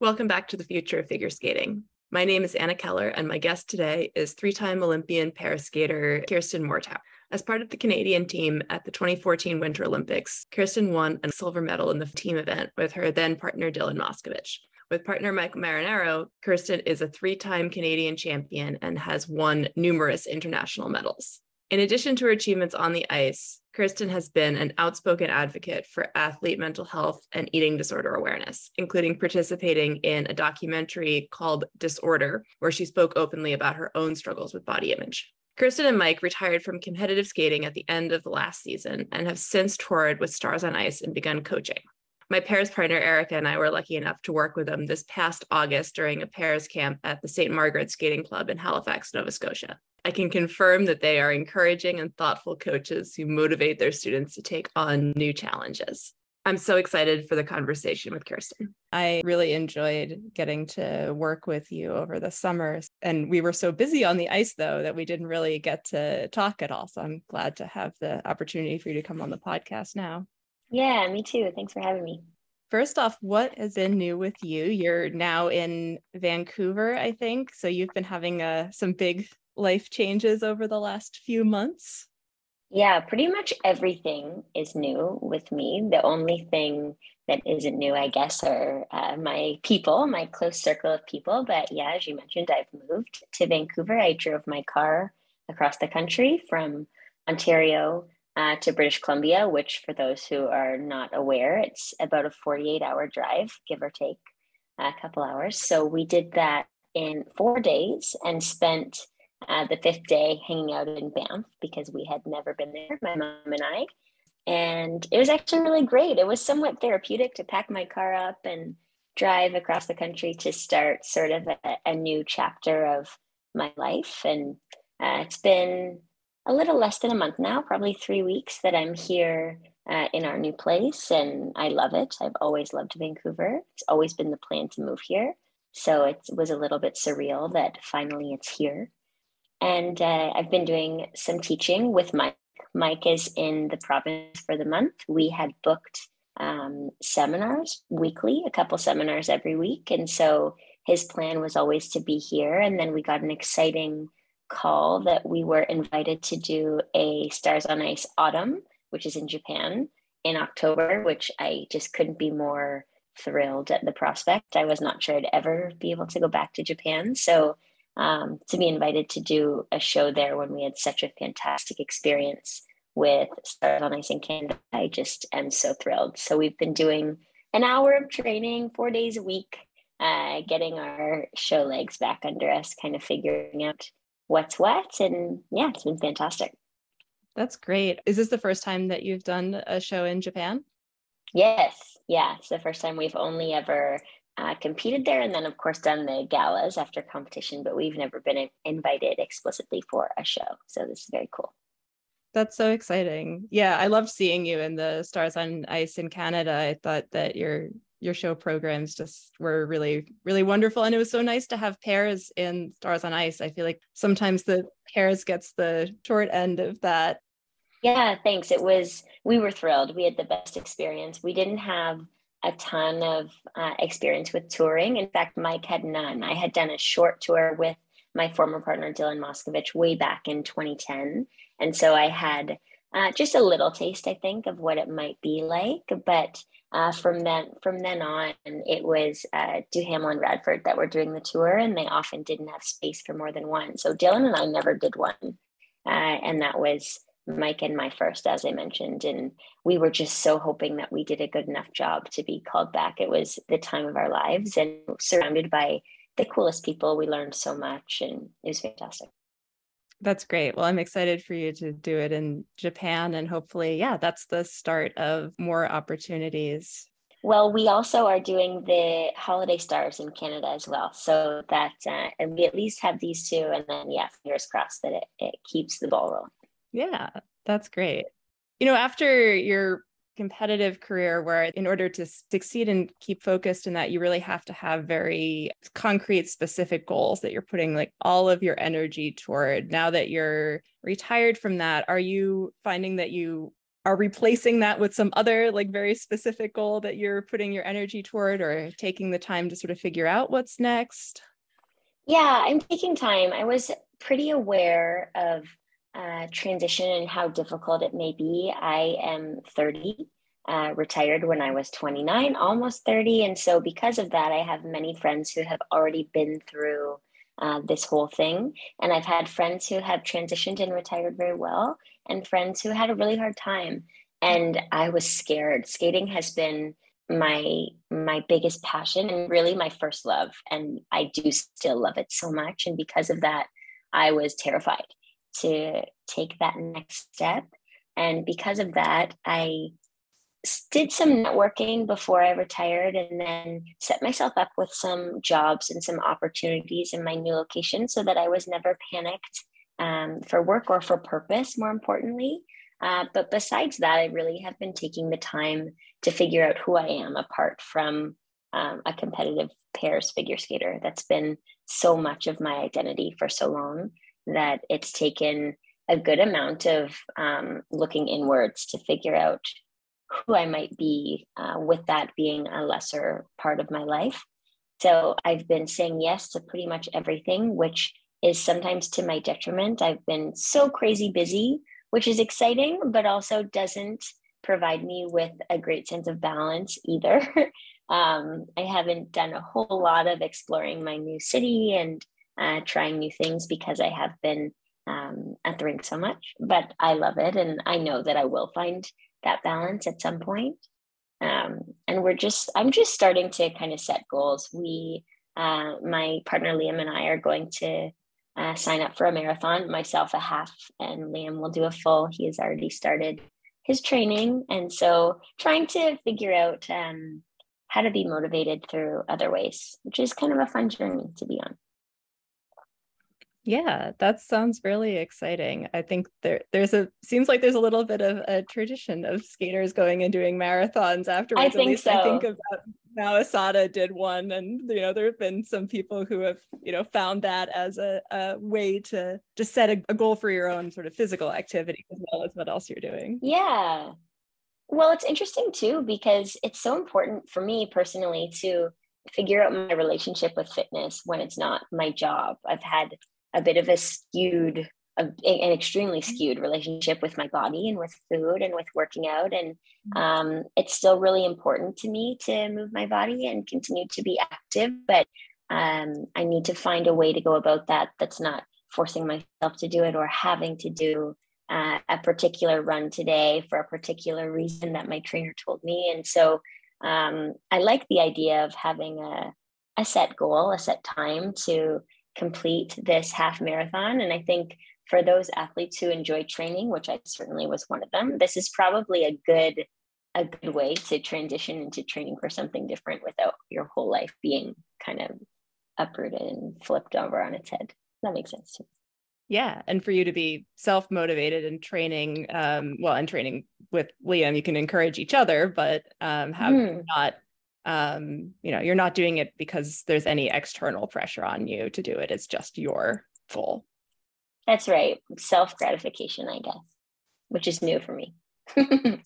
Welcome back to the future of figure skating. My name is Anna Keller, and my guest today is three time Olympian para skater Kirsten Moore-Towers. As part of the Canadian team at the 2014 Winter Olympics, Kirsten won a silver medal in the team event with her then partner Dylan Moscovitch. With partner Mike Marinaro, Kirsten is a three time Canadian champion and has won numerous international medals. In addition to her achievements on the ice, Kirsten has been an outspoken advocate for athlete mental health and eating disorder awareness, including participating in a documentary called Disorder, where she spoke openly about her own struggles with body image. Kirsten and Mike retired from competitive skating at the end of the last season and have since toured with Stars on Ice and begun coaching. My pairs partner Erica and I were lucky enough to work with them this past August during a pairs camp at the St. Margaret Skating Club in Halifax, Nova Scotia. I can confirm that they are encouraging and thoughtful coaches who motivate their students to take on new challenges. I'm so excited for the conversation with Kirsten. I really enjoyed getting to work with you over the summer. And we were so busy on the ice, though, that we didn't really get to talk at all. So I'm glad to have the opportunity for you to come on the podcast now. Yeah, me too. Thanks for having me. First off, what has been new with you? You're now in Vancouver, I think. So you've been having uh, some big life changes over the last few months? Yeah, pretty much everything is new with me. The only thing that isn't new, I guess, are uh, my people, my close circle of people. But yeah, as you mentioned, I've moved to Vancouver. I drove my car across the country from Ontario uh, to British Columbia, which, for those who are not aware, it's about a 48 hour drive, give or take a couple hours. So we did that in four days and spent uh, the fifth day hanging out in Banff because we had never been there, my mom and I. And it was actually really great. It was somewhat therapeutic to pack my car up and drive across the country to start sort of a, a new chapter of my life. And uh, it's been a little less than a month now, probably three weeks that I'm here uh, in our new place. And I love it. I've always loved Vancouver. It's always been the plan to move here. So it was a little bit surreal that finally it's here. And uh, I've been doing some teaching with Mike. Mike is in the province for the month. We had booked um, seminars weekly, a couple seminars every week. And so his plan was always to be here. And then we got an exciting call that we were invited to do a Stars on Ice Autumn, which is in Japan in October, which I just couldn't be more thrilled at the prospect. I was not sure I'd ever be able to go back to Japan. So um, to be invited to do a show there when we had such a fantastic experience with Stars on Ice in Canada. I just am so thrilled. So we've been doing an hour of training, four days a week, uh, getting our show legs back under us, kind of figuring out what's what. And yeah, it's been fantastic. That's great. Is this the first time that you've done a show in Japan? Yes. Yeah. It's the first time we've only ever uh, competed there. And then of course done the galas after competition but we've never been invited explicitly for a show. So this is very cool. That's so exciting. Yeah i loved seeing you in the stars on ice in canada. I thought that your your show programs just were really really wonderful. And it was so nice to have pairs in stars on ice. I feel like sometimes the pairs gets the short end of that. Yeah thanks. It was we were thrilled. We had the best experience. We didn't have a ton of uh, experience with touring. In fact, Mike had none. I had done a short tour with my former partner, Dylan Moscovitch, way back in 2010. And so I had uh, just a little taste, I think, of what it might be like. But uh, from then from then on, it was uh, Duhamel and Radford that were doing the tour, and they often didn't have space for more than one. So Dylan and I never did one, uh, and that was Mike and my first, as I mentioned. And we were just so hoping that we did a good enough job to be called back. It was the time of our lives and surrounded by the coolest people. We learned so much and it was fantastic. That's great. Well, I'm excited for you to do it in Japan. And hopefully, yeah, that's the start of more opportunities. Well, we also are doing the holiday stars in Canada as well. So that, uh, and we at least have these two. And then, yeah, fingers crossed that it, it keeps the ball rolling. Yeah, that's great. You know, after your competitive career where in order to succeed and keep focused in that you really have to have very concrete specific goals that you're putting like all of your energy toward now that you're retired from that are you finding that you are replacing that with some other like very specific goal that you're putting your energy toward or taking the time to sort of figure out what's next? Yeah, I'm taking time. I was pretty aware of uh, transition and how difficult it may be. I am 30, uh, retired when I was 29, almost 30. And so, because of that, I have many friends who have already been through uh, this whole thing. And I've had friends who have transitioned and retired very well, and friends who had a really hard time. And I was scared. Skating has been my my biggest passion and really my first love and i do still love it so much and because of that i was terrified to take that next step and because of that i did some networking before I retired and then set myself up with some jobs and some opportunities in my new location so that I was never panicked um, for work or for purpose, more importantly. Uh, but besides that, I really have been taking the time to figure out who I am apart from um, a competitive pairs figure skater. That's been so much of my identity for so long that it's taken a good amount of um, looking inwards to figure out who I might be uh, with that being a lesser part of my life. So I've been saying yes to pretty much everything, which is sometimes to my detriment. I've been so crazy busy, which is exciting, but also doesn't provide me with a great sense of balance either. um, I haven't done a whole lot of exploring my new city and uh, trying new things because I have been um, at the rink so much, but I love it. And I know that I will find that balance at some point. Um, and we're just, I'm just starting to kind of set goals. We, uh, my partner Liam and I are going to uh, sign up for a marathon, myself a half, and Liam will do a full. He has already started his training. And so trying to figure out um, how to be motivated through other ways, which is kind of a fun journey to be on. Yeah, that sounds really exciting. I think there there's a seems like there's a little bit of a tradition of skaters going and doing marathons afterwards. I think At least so. I think about Mao Asada did one, and you know there have been some people who have you know found that as a, a way to to set a, a goal for your own sort of physical activity as well as what else you're doing. Yeah, well, it's interesting too because it's so important for me personally to figure out my relationship with fitness when it's not my job. I've had a bit of a skewed an extremely mm-hmm. skewed relationship with my body and with food and with working out and um, it's still really important to me to move my body and continue to be active but um, i need to find a way to go about that that's not forcing myself to do it or having to do uh, a particular run today for a particular reason that my trainer told me and so um, i like the idea of having a, a set goal a set time to complete this half marathon. And I think for those athletes who enjoy training, which I certainly was one of them, this is probably a good a good way to transition into training for something different without your whole life being kind of uprooted and flipped over on its head. That makes sense too. Yeah, and for you to be self motivated and training, um, well, and training with Liam, you can encourage each other, but um, have mm. not um, you know, you're not doing it because there's any external pressure on you to do it. It's just your goal. That's right. Self gratification, I guess, which is new for me.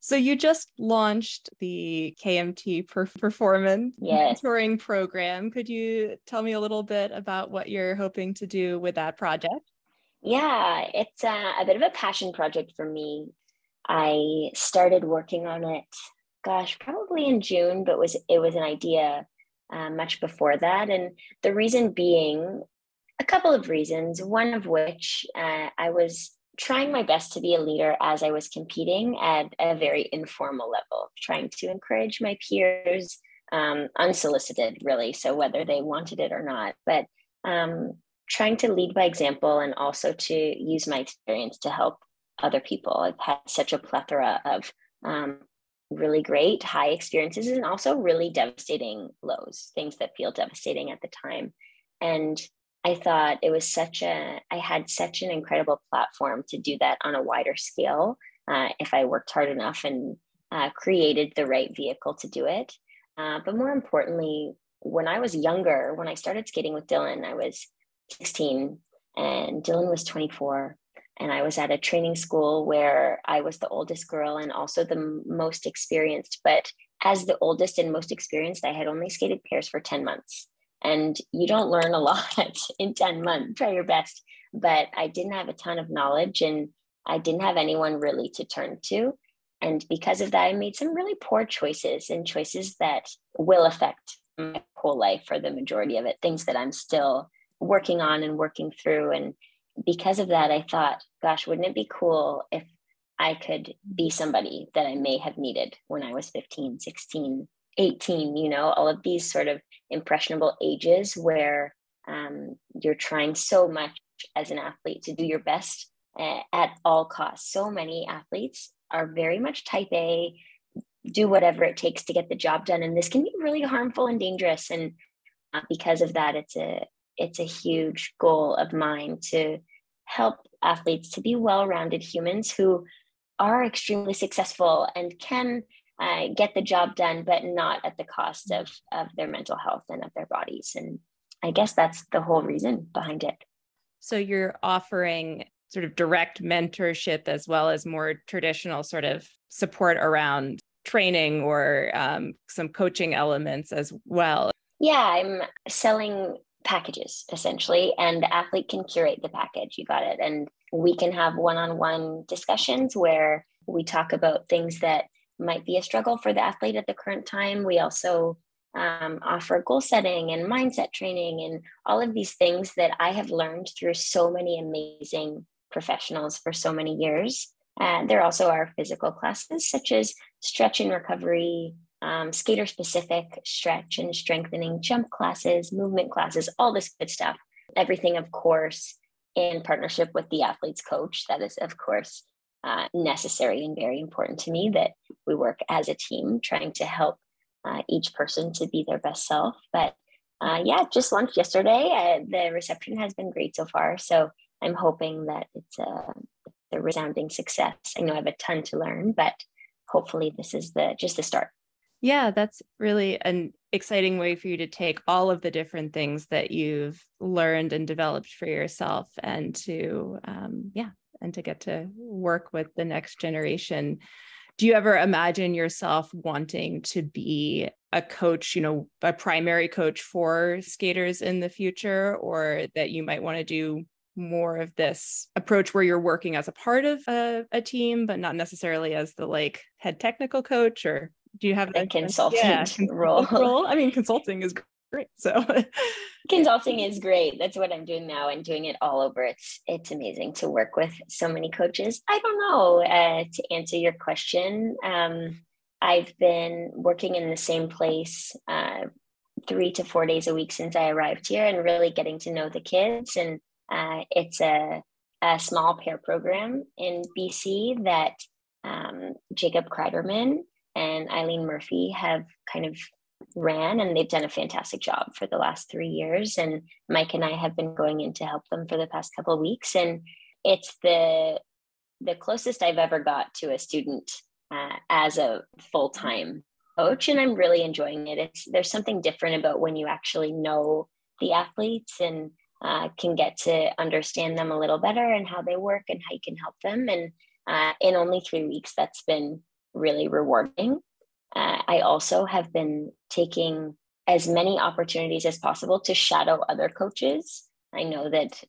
so you just launched the KMT per- performance yes. mentoring program. Could you tell me a little bit about what you're hoping to do with that project? Yeah, it's a, a bit of a passion project for me. I started working on it gosh, probably in June, but was it was an idea uh, much before that. And the reason being a couple of reasons, one of which uh, I was trying my best to be a leader as I was competing at a very informal level, trying to encourage my peers, um, unsolicited, really. So whether they wanted it or not, but um, trying to lead by example and also to use my experience to help other people. I've had such a plethora of um, really great high experiences and also really devastating lows, things that feel devastating at the time. And I thought it was such a, I had such an incredible platform to do that on a wider scale uh, if I worked hard enough and uh, created the right vehicle to do it. Uh, but more importantly, when I was younger, when I started skating with Dylan, I was 16 and Dylan was 24. And I was at a training school where I was the oldest girl and also the most experienced. But as the oldest and most experienced, I had only skated pairs for 10 months. And you don't learn a lot in 10 months. Try your best. But I didn't have a ton of knowledge and I didn't have anyone really to turn to. And because of that, I made some really poor choices and choices that will affect my whole life for the majority of it, things that I'm still working on and working through. And because of that, I thought, gosh, wouldn't it be cool if I could be somebody that I may have needed when I was 15, 16, 18, you know, all of these sort of impressionable ages where um, you're trying so much as an athlete to do your best at all costs. So many athletes are very much type A, do whatever it takes to get the job done. And this can be really harmful and dangerous. And uh, because of that, it's a it's a huge goal of mine to help athletes to be well-rounded humans who are extremely successful and can uh, get the job done, but not at the cost of of their mental health and of their bodies. And I guess that's the whole reason behind it. So you're offering sort of direct mentorship as well as more traditional sort of support around training or um, some coaching elements as well. Yeah, I'm selling packages essentially and the athlete can curate the package. You got it. And we can have one-on-one discussions where we talk about things that might be a struggle for the athlete at the current time. We also um, offer goal setting and mindset training and all of these things that i have learned through so many amazing professionals for so many years. And there also are physical classes such as stretch and recovery um, skater specific stretch and strengthening jump classes, movement classes, all this good stuff. Everything, of course, in partnership with the athlete's coach. That is, of course, uh, necessary and very important to me that we work as a team trying to help uh, each person to be their best self. But uh, yeah, just launched yesterday. Uh, the reception has been great so far. So I'm hoping that it's a, a resounding success. I know I have a ton to learn, but hopefully this is the just the start. Yeah, that's really an exciting way for you to take all of the different things that you've learned and developed for yourself and to, um, yeah, and to get to work with the next generation. Do you ever imagine yourself wanting to be a coach, you know, a primary coach for skaters in the future, or that you might want to do more of this approach where you're working as a part of a, a, team, but not necessarily as the like head technical coach or do you have a consultant yeah, role? role? I mean, consulting is great. So consulting is great. That's what I'm doing now and doing it all over. It's it's amazing to work with so many coaches. I don't know uh, to answer your question. Um, I've been working in the same place uh, three to four days a week since I arrived here, and really getting to know the kids. And uh, it's a a small pair program in BC that um, Jacob Kreiderman and Eileen Murphy have kind of ran and they've done a fantastic job for the last three years. And Mike and I have been going in to help them for the past couple of weeks. And it's the the closest I've ever got to a student uh, as a full time coach, and I'm really enjoying it. It's there's something different about when you actually know the athletes and uh, can get to understand them a little better and how they work and how you can help them. And uh, in only three weeks, that's been really rewarding. Uh, I also have been taking as many opportunities as possible to shadow other coaches. I know that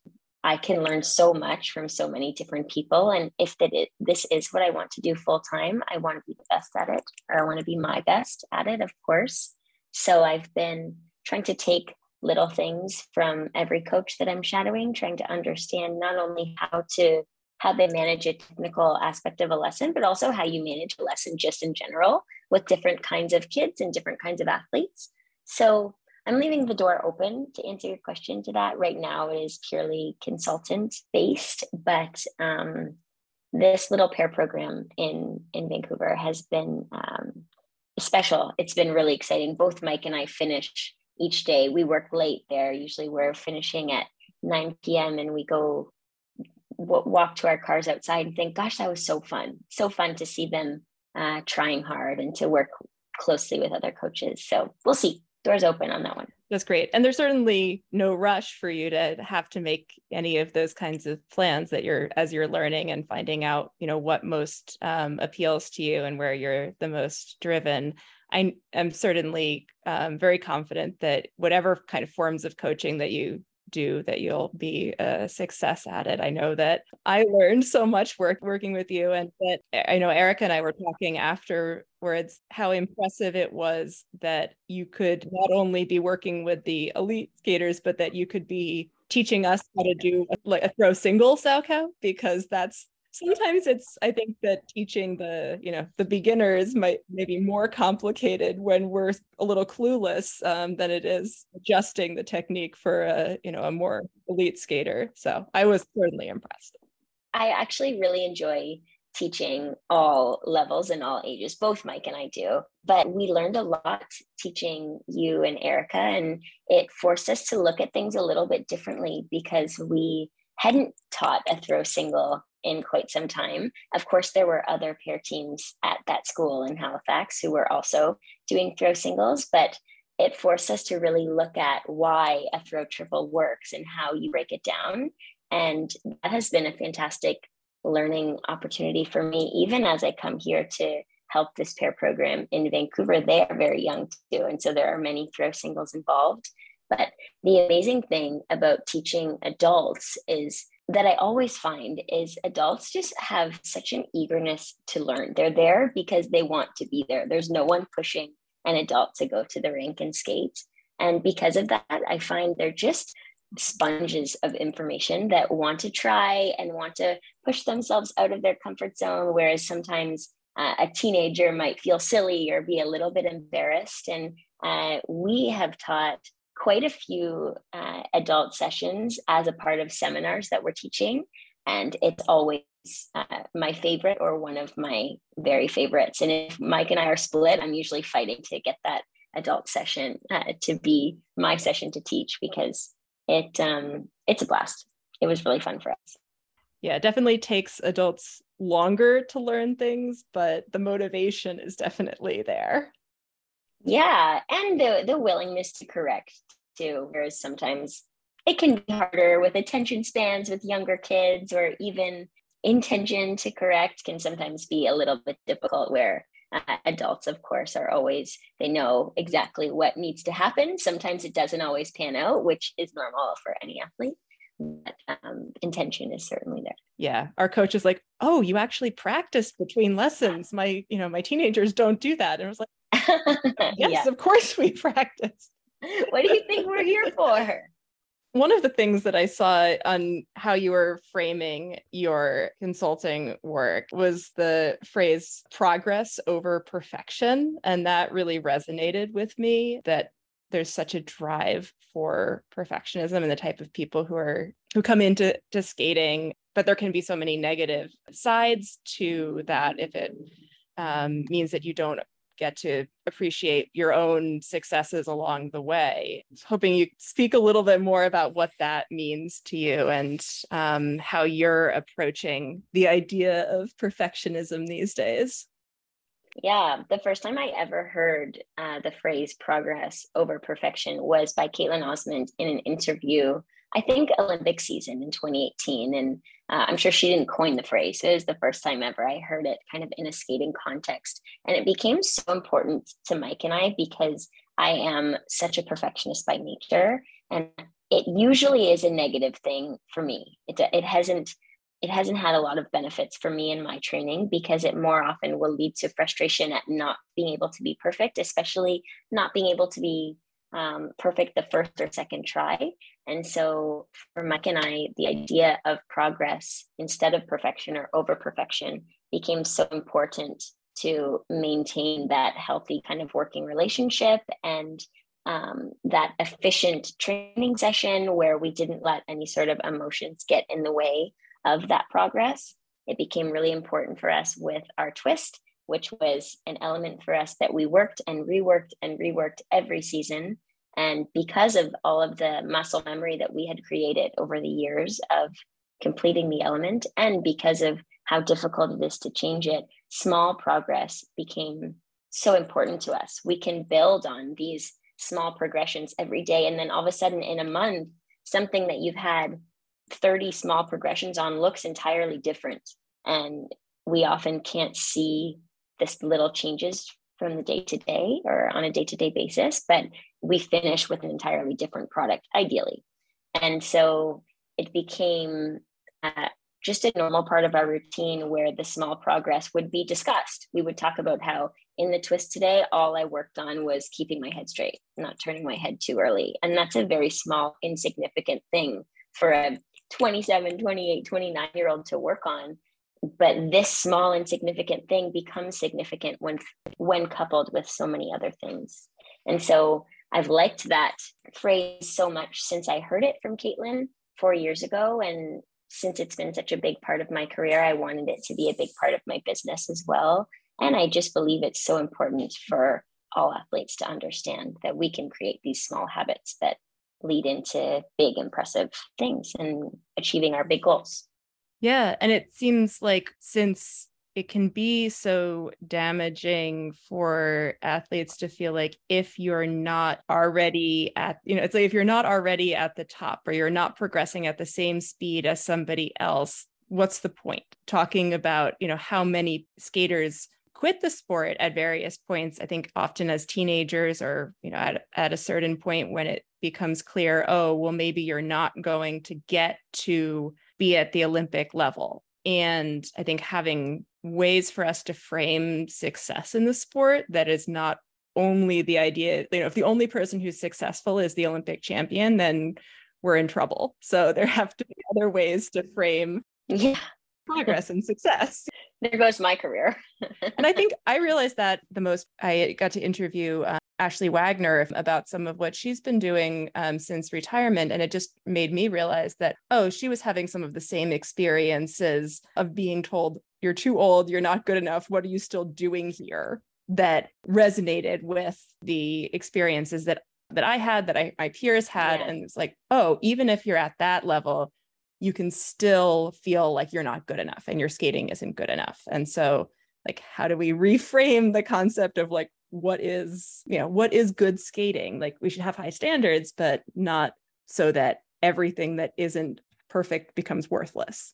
I can learn so much from so many different people. And if that it, this is what I want to do full time, I want to be the best at it, or I want to be my best at it, of course. So I've been trying to take little things from every coach that I'm shadowing, trying to understand not only how to how they manage a technical aspect of a lesson, but also how you manage a lesson just in general with different kinds of kids and different kinds of athletes. So I'm leaving the door open to answer your question to that. Right now, it is purely consultant based, but um, this little pair program in in Vancouver has been um, special. It's been really exciting. Both Mike and I finish each day. We work late there. Usually, we're finishing at 9 p.m. and we go walk to our cars outside and think, gosh, that was so fun. So fun to see them uh, trying hard and to work closely with other coaches. So we'll see. doors open on that one. That's great. And there's certainly no rush for you to have to make any of those kinds of plans that you're as you're learning and finding out, you know, what most um, appeals to you and where you're the most driven. I am certainly um, very confident that whatever kind of forms of coaching that you do that you'll be a success at it. I know that I learned so much work working with you and that eh, I know Erica and I were talking afterwards how impressive it was that you could not only be working with the elite skaters but that you could be teaching us how to do like a throw single Salchow because that's sometimes it's i think that teaching the you know the beginners might maybe more complicated when we're a little clueless um, than it is adjusting the technique for a you know a more elite skater. So i was certainly impressed. I actually really enjoy teaching all levels and all ages both mike and i do but we learned a lot teaching you and erica and it forced us to look at things a little bit differently because we hadn't taught a throw single in quite some time. Of course, there were other pair teams at that school in Halifax who were also doing throw singles, but it forced us to really look at why a throw triple works and how you break it down. And that has been a fantastic learning opportunity for me, even as I come here to help this pair program in Vancouver. They are very young too. And so there are many throw singles involved. But the amazing thing about teaching adults is that I always find is adults just have such an eagerness to learn. They're there because they want to be there. There's no one pushing an adult to go to the rink and skate. And because of that, I find they're just sponges of information that want to try and want to push themselves out of their comfort zone. Whereas sometimes uh, a teenager might feel silly or be a little bit embarrassed. And uh, we have taught quite a few uh, adult sessions as a part of seminars that we're teaching. And it's always uh, my favorite or one of my very favorites. And if Mike and I are split, I'm usually fighting to get that adult session uh, to be my session to teach because it um, it's a blast. It was really fun for us. Yeah, it definitely takes adults longer to learn things, but the motivation is definitely there. Yeah, and the the willingness to correct too. Whereas sometimes it can be harder with attention spans with younger kids, or even intention to correct can sometimes be a little bit difficult. Where uh, adults, of course, are always they know exactly what needs to happen. Sometimes it doesn't always pan out, which is normal for any athlete. But um, intention is certainly there. Yeah, our coach is like, "Oh, you actually practice between lessons." My, you know, my teenagers don't do that, and I was like, "Yes, yeah. of course we practice." what do you think we're here for? One of the things that I saw on how you were framing your consulting work was the phrase progress over perfection. And that really resonated with me that there's such a drive for perfectionism and the type of people who are who come into to skating but there can be so many negative sides to that if it um, means that you don't get to appreciate your own successes along the way. Hoping you speak a little bit more about what that means to you and um, how you're approaching the idea of perfectionism these days. Yeah, the first time I ever heard uh, the phrase progress over perfection was by Kaetlyn Osmond in an interview I think Olympic season in 2018. And uh, I'm sure she didn't coin the phrase. It was the first time ever I heard it kind of in a skating context. And it became so important to Mike and I because I am such a perfectionist by nature. And it usually is a negative thing for me. It, it hasn't it hasn't had a lot of benefits for me in my training because it more often will lead to frustration at not being able to be perfect, especially not being able to be um, perfect the first or second try. And so for Mike and I, the idea of progress instead of perfection or over perfection became so important to maintain that healthy kind of working relationship and um, that efficient training session where we didn't let any sort of emotions get in the way of that progress. It became really important for us with our twist which was an element for us that we worked and reworked and reworked every season. And because of all of the muscle memory that we had created over the years of completing the element, and because of how difficult it is to change it, small progress became so important to us. We can build on these small progressions every day. And then all of a sudden, in a month, something that you've had 30 small progressions on looks entirely different. And we often can't see this little changes from the day to day or on a day to day basis, but we finish with an entirely different product, ideally. And so it became uh, just a normal part of our routine where the small progress would be discussed. We would talk about how in the twist today, all I worked on was keeping my head straight, not turning my head too early. And that's a very small, insignificant thing for a 27, 28, 29 year old to work on. But this small, insignificant thing becomes significant when, when coupled with so many other things. And so I've liked that phrase so much since I heard it from Kaetlyn four years ago. And since it's been such a big part of my career, I wanted it to be a big part of my business as well. And I just believe it's so important for all athletes to understand that we can create these small habits that lead into big, impressive things and achieving our big goals. Yeah. And it seems like since it can be so damaging for athletes to feel like if you're not already at you know it's like if you're not already at the top or you're not progressing at the same speed as somebody else what's the point talking about you know how many skaters quit the sport at various points i think often as teenagers or you know at, at a certain point when it becomes clear oh well maybe you're not going to get to be at the olympic level and i think having ways for us to frame success in the sport that is not only the idea, you know, if the only person who's successful is the Olympic champion, then we're in trouble. So there have to be other ways to frame yeah. progress and success. There goes my career. and I think I realized that the most I got to interview uh, Ashley Wagner about some of what she's been doing um, since retirement. And it just made me realize that, oh, she was having some of the same experiences of being told, you're too old, you're not good enough, what are you still doing here? That resonated with the experiences that that I had, that I, my peers had, yeah. and it's like, oh, even if you're at that level, you can still feel like you're not good enough and your skating isn't good enough. And so, like, how do we reframe the concept of like what is, you know, what is good skating? Like, we should have high standards, but not so that everything that isn't perfect becomes worthless.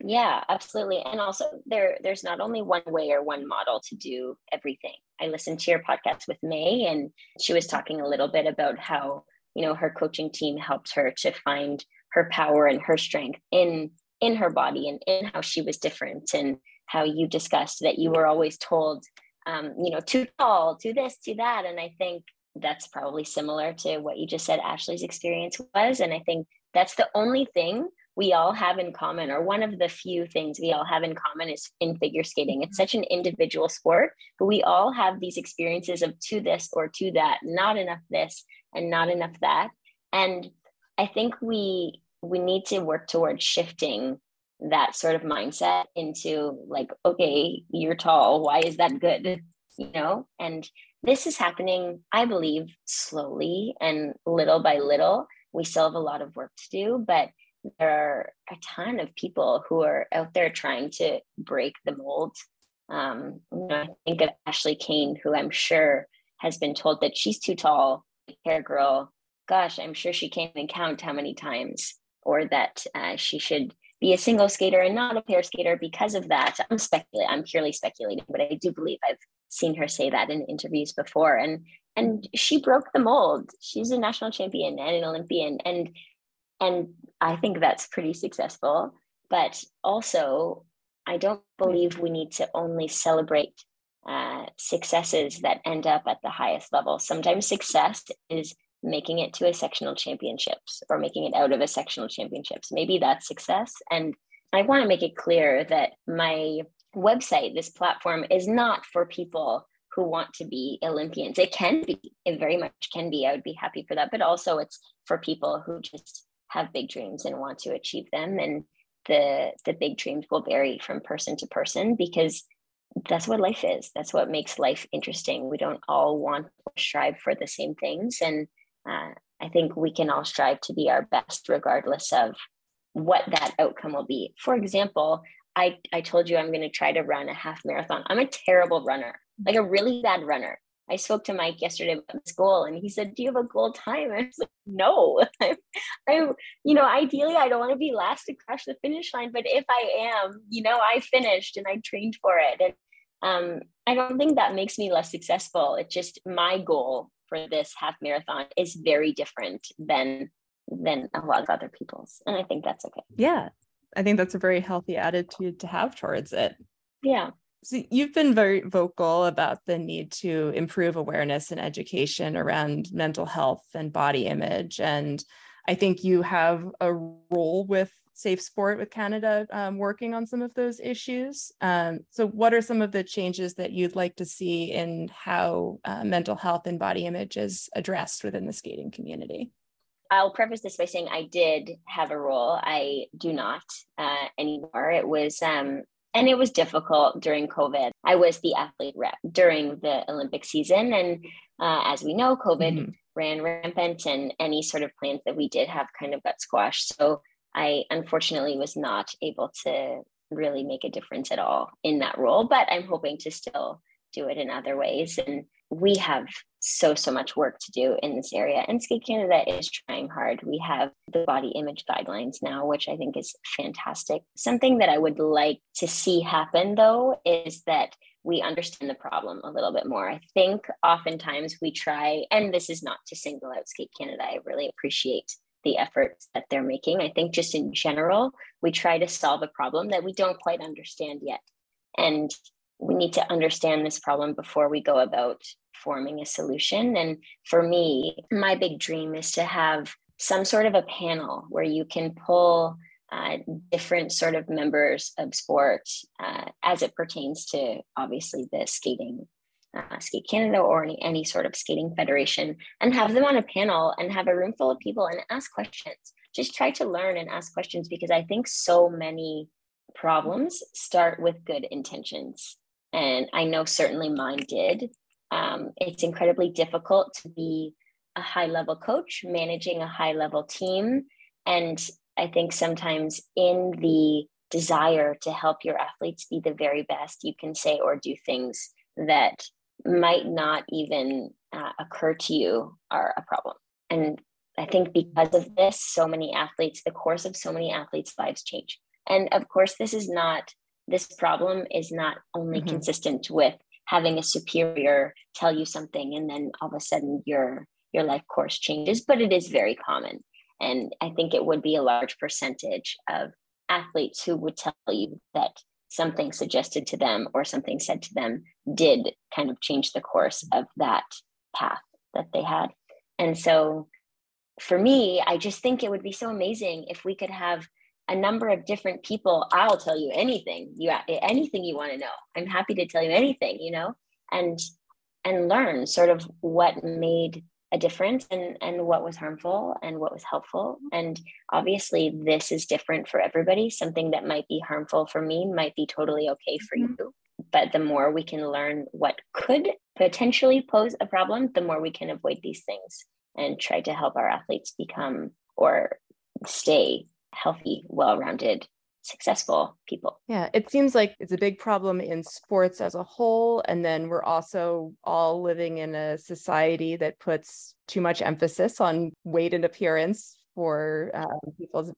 Yeah, absolutely. And also there there's not only one way or one model to do everything. I listened to your podcast with May and she was talking a little bit about how, you know, her coaching team helped her to find her power and her strength in in her body and in how she was different and how you discussed that you were always told um, you know too tall too this too that and i think that's probably similar to what you just said ashley's experience was and i think that's the only thing we all have in common, or one of the few things we all have in common is in figure skating. It's such an individual sport, but we all have these experiences of to this or to that, not enough this and not enough that. And I think we we need to work towards shifting that sort of mindset into like, okay, you're tall. Why is that good? You know, and this is happening, I believe, slowly and little by little. We still have a lot of work to do, but there are a ton of people who are out there trying to break the mold. Um, you know, I think of Ashley Cain, who I'm sure has been told that she's too tall, hair girl. Gosh, I'm sure she can't even count how many times, or that uh, she should be a single skater and not a pair skater because of that. I'm speculating. I'm purely speculating, but I do believe I've seen her say that in interviews before. And and she broke the mold. She's a national champion and an Olympian, and and I think that's pretty successful. But also, I don't believe we need to only celebrate uh, successes that end up at the highest level. Sometimes success is making it to a sectional championships or making it out of a sectional championships. Maybe that's success. And I want to make it clear that my website, this platform, is not for people who want to be Olympians. It can be, it very much can be. I would be happy for that. But also, it's for people who just have big dreams and want to achieve them and the the big dreams will vary from person to person because that's what life is that's what makes life interesting we don't all want to strive for the same things and uh, i think we can all strive to be our best regardless of what that outcome will be for example i i told you i'm going to try to run a half marathon i'm a terrible runner like a really bad runner I spoke to Mike yesterday about this goal and he said, Do you have a goal time? I was like, No. I, you know, ideally I don't want to be last to crash the finish line, but if I am, you know, I finished and I trained for it. And um, I don't think that makes me less successful. It's just my goal for this half marathon is very different than than a lot of other people's. And I think that's okay. Yeah. I think that's a very healthy attitude to have towards it. Yeah. So you've been very vocal about the need to improve awareness and education around mental health and body image. And I think you have a role with Safe Sport with Canada um, working on some of those issues. Um, so, what are some of the changes that you'd like to see in how uh, mental health and body image is addressed within the skating community? I'll preface this by saying I did have a role. I do not uh, anymore. It was um, and it was difficult during COVID. I was the athlete rep during the Olympic season. And uh, as we know, COVID mm-hmm. ran rampant, and any sort of plans that we did have kind of got squashed. So I unfortunately was not able to really make a difference at all in that role, but I'm hoping to still do it in other ways. And we have so so much work to do in this area and skate canada is trying hard. We have the body image guidelines now which i think is fantastic. Something that i would like to see happen though is that we understand the problem a little bit more. I think oftentimes we try and this is not to single out skate canada i really appreciate the efforts that they're making i think just in general we try to solve a problem that we don't quite understand yet and we need to understand this problem before we go about forming a solution. And for me, my big dream is to have some sort of a panel where you can pull uh, different sort of members of sport uh, as it pertains to obviously the skating uh, skate canada or any, any sort of skating federation and have them on a panel and have a room full of people and ask questions just try to learn and ask questions because i think so many problems start with good intentions and I know certainly mine did. Um, it's incredibly difficult to be a high level coach managing a high level team. And I think sometimes in the desire to help your athletes be the very best, you can say or do things that might not even uh, occur to you are a problem. And I think because of this, so many athletes, the course of so many athletes' lives change. And of course, this is not this problem is not only mm-hmm. consistent with having a superior tell you something and then all of a sudden your your life course changes but it is very common and i think it would be a large percentage of athletes who would tell you that something suggested to them or something said to them did kind of change the course of that path that they had. And so for me i just think it would be so amazing if we could have a number of different people i'll tell you anything you anything you want to know. I'm happy to tell you anything you know and and learn sort of what made a difference and and what was harmful and what was helpful. And obviously this is different for everybody. Something that might be harmful for me might be totally okay for mm-hmm. you. But the more we can learn what could potentially pose a problem the more we can avoid these things and try to help our athletes become or stay healthy, well rounded, successful people. Yeah, it seems like it's a big problem in sports as a whole. And then we're also all living in a society that puts too much emphasis on weight and appearance for um, people's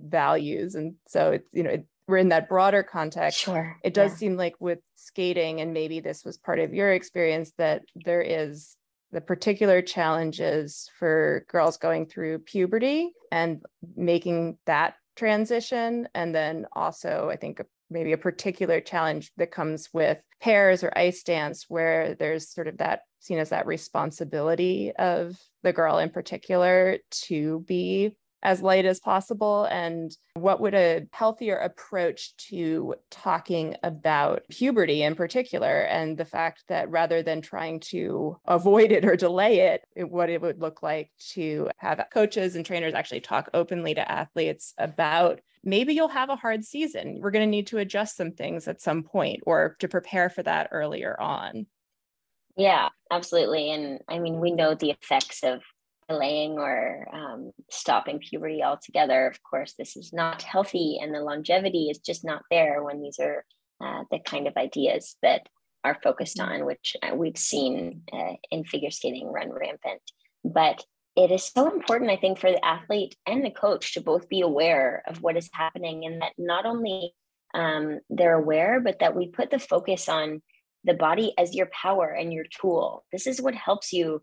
values. And so it's, you know, it, we're in that broader context. Sure. It does yeah. seem like with skating, and maybe this was part of your experience, that there is the particular challenges for girls going through puberty and making that transition. And then also, I think maybe a particular challenge that comes with pairs or ice dance, where there's sort of that seen as that responsibility of the girl in particular to be as light as possible? And what would a healthier approach to talking about puberty in particular and the fact that rather than trying to avoid it or delay it, it what it would look like to have coaches and trainers actually talk openly to athletes about maybe you'll have a hard season. We're going to need to adjust some things at some point or to prepare for that earlier on? Yeah absolutely. And i mean we know the effects of delaying or um, stopping puberty altogether. Of course, this is not healthy, and the longevity is just not there when these are uh, the kind of ideas that are focused on, which uh, we've seen uh, in figure skating run rampant. But it is so important, I think, for the athlete and the coach to both be aware of what is happening and that not only um, they're aware, but that we put the focus on the body as your power and your tool. This is what helps you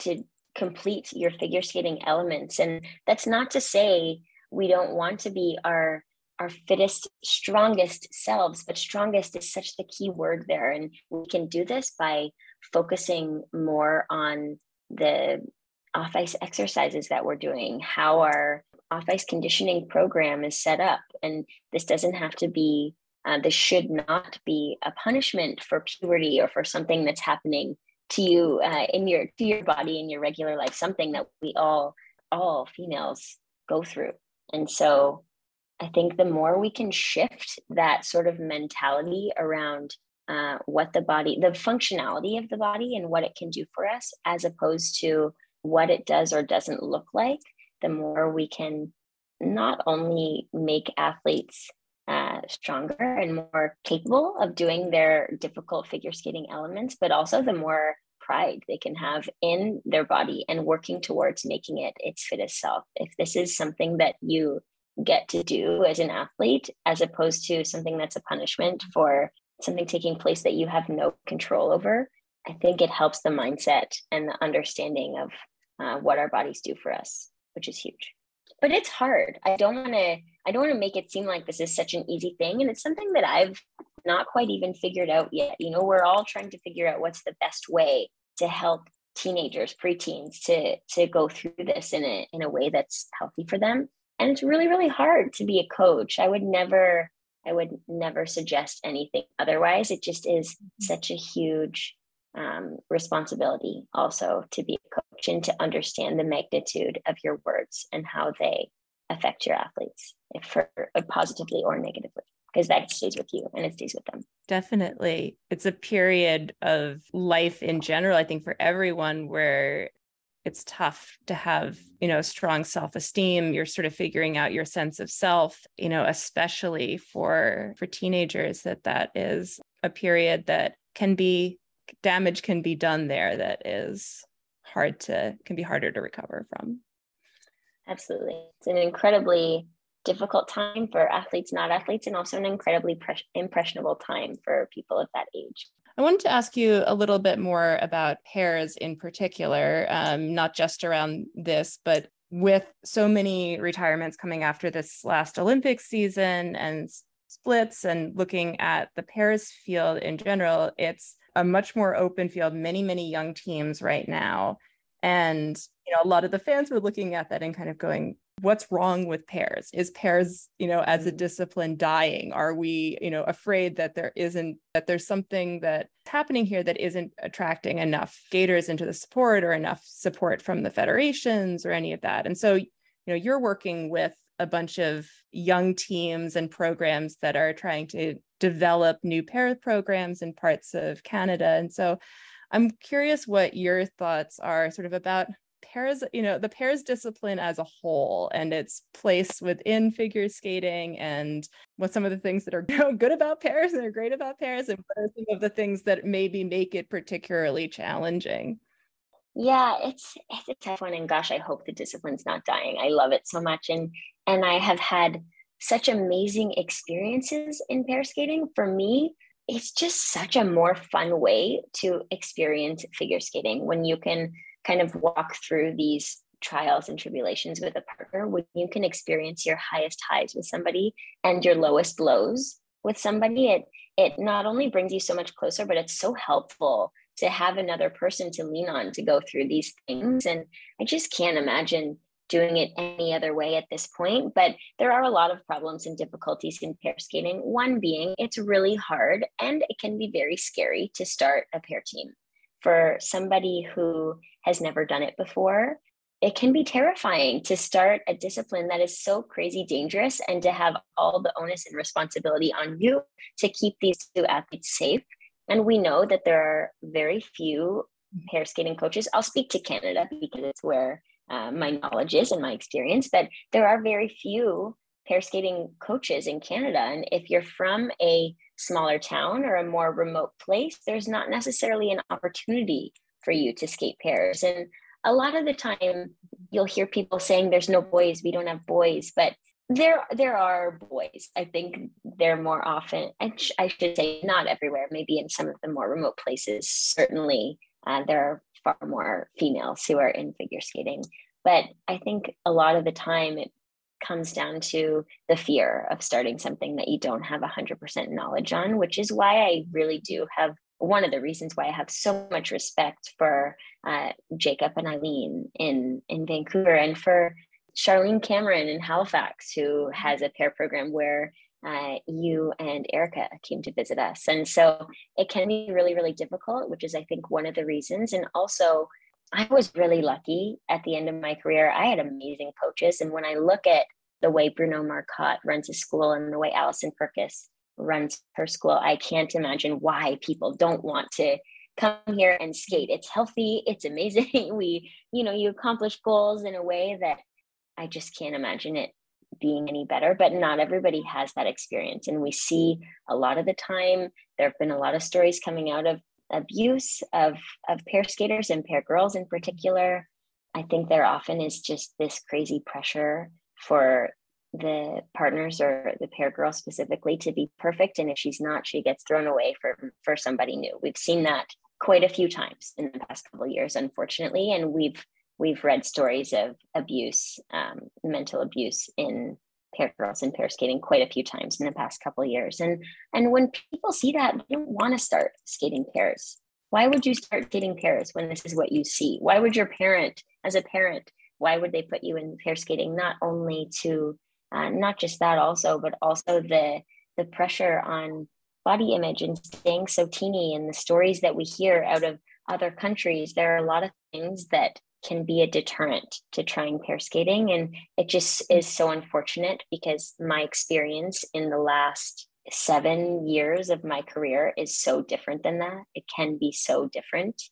to complete your figure skating elements. And that's not to say we don't want to be our our fittest, strongest selves, but strongest is such the key word there. And we can do this by focusing more on the off ice exercises that we're doing, how our off ice conditioning program is set up. And this doesn't have to be, uh, this should not be a punishment for puberty or for something that's happening to you uh, in your to your body in your regular life something that we all all females go through. And so i think the more we can shift that sort of mentality around uh, what the body the functionality of the body and what it can do for us as opposed to what it does or doesn't look like, the more we can not only make athletes uh, stronger and more capable of doing their difficult figure skating elements, but also the more pride they can have in their body and working towards making it its fittest self. If this is something that you get to do as an athlete, as opposed to something that's a punishment for something taking place that you have no control over, I think it helps the mindset and the understanding of uh, what our bodies do for us, which is huge. But it's hard. I don't want to. I don't want to make it seem like this is such an easy thing, and it's something that I've not quite even figured out yet. You know, we're all trying to figure out what's the best way to help teenagers, preteens, to to go through this in a in a way that's healthy for them. And it's really, really hard to be a coach. I would never, I would never suggest anything otherwise. It just is mm-hmm. such a huge um, responsibility also to be a coach and to understand the magnitude of your words and how they affect your athletes, for uh, positively or negatively, because that stays with you and it stays with them. Definitely. It's a period of life in general, I think, for everyone where it's tough to have you know strong self-esteem you're sort of figuring out your sense of self you know especially for for teenagers that that is a period that can be damage can be done there that is hard to can be harder to recover from. Absolutely. It's an incredibly difficult time for athletes not athletes and also an incredibly pre- impressionable time for people of that age. I wanted to ask you a little bit more about pairs in particular, um, not just around this, but with so many retirements coming after this last Olympic season and splits and looking at the pairs field in general, it's a much more open field, many, many young teams right now. And, you know, a lot of the fans were looking at that and kind of going, what's wrong with pairs? Is pairs, you know, as a mm-hmm. discipline dying? Are we, you know, afraid that there isn't, that there's something that's happening here that isn't attracting enough gators into the sport or enough support from the federations or any of that? And so, you know, you're working with a bunch of young teams and programs that are trying to develop new pair programs in parts of Canada. And so I'm curious what your thoughts are sort of about pairs, you know, the pairs discipline as a whole and its place within figure skating and what some of the things that are good about pairs and are great about pairs and what are some of the things that maybe make it particularly challenging. Yeah, it's it's a tough one, and gosh, I hope the discipline's not dying. I love it so much, and and I have had such amazing experiences in pair skating. For me, it's just such a more fun way to experience figure skating when you can kind of walk through these trials and tribulations with a partner, when you can experience your highest highs with somebody and your lowest lows with somebody. It it not only brings you so much closer, but it's so helpful to have another person to lean on to go through these things. And I just can't imagine doing it any other way at this point. But there are a lot of problems and difficulties in pair skating. One being it's really hard and it can be very scary to start a pair team. For somebody who has never done it before, it can be terrifying to start a discipline that is so crazy dangerous and to have all the onus and responsibility on you to keep these two athletes safe. And we know that there are very few pair skating coaches. I'll speak to Canada because it's where uh, my knowledge is and my experience, but there are very few pair skating coaches in Canada. And if you're from a smaller town or a more remote place, there's not necessarily an opportunity for you to skate pairs. And a lot of the time, you'll hear people saying, There's no boys, we don't have boys. But there there are boys i think they're more often i should say not everywhere maybe in some of the more remote places certainly uh, there are far more females who are in figure skating. But i think a lot of the time it comes down to the fear of starting something that you don't have 100% knowledge on, which is why I really do have one of the reasons why I have so much respect for uh, Jacob and Eileen in, in Vancouver and for Charlene Cameron in Halifax, who has a pair program where uh, you and Erica came to visit us. And so it can be really, really difficult, which is, I think, one of the reasons. And also, I was really lucky at the end of my career. I had amazing coaches. And when I look at the way Bruno Marcotte runs his school and the way Allison Purkis runs her school, I can't imagine why people don't want to come here and skate. It's healthy, it's amazing. we, you know, you accomplish goals in a way that I just can't imagine it being any better, but not everybody has that experience. And we see a lot of the time, there have been a lot of stories coming out of abuse of of pair skaters and pair girls in particular. I think there often is just this crazy pressure for the partners or the pair girl specifically to be perfect. And if she's not she gets thrown away for for somebody new. We've seen that quite a few times in the past couple years unfortunately. And we've we've read stories of abuse um, mental abuse in pair girls and pair skating quite a few times in the past couple years. And and when people see that, they don't want to start skating pairs. Why would you start skating pairs when this is what you see? Why would your parent, as a parent, why would they put you in pair skating? Not only to uh, not just that also, but also the the pressure on body image and staying so teeny and the stories that we hear out of other countries. There are a lot of things that can be a deterrent to trying pair skating. And it just is so unfortunate because my experience in the last seven years of my career is so different than that. It can be so different,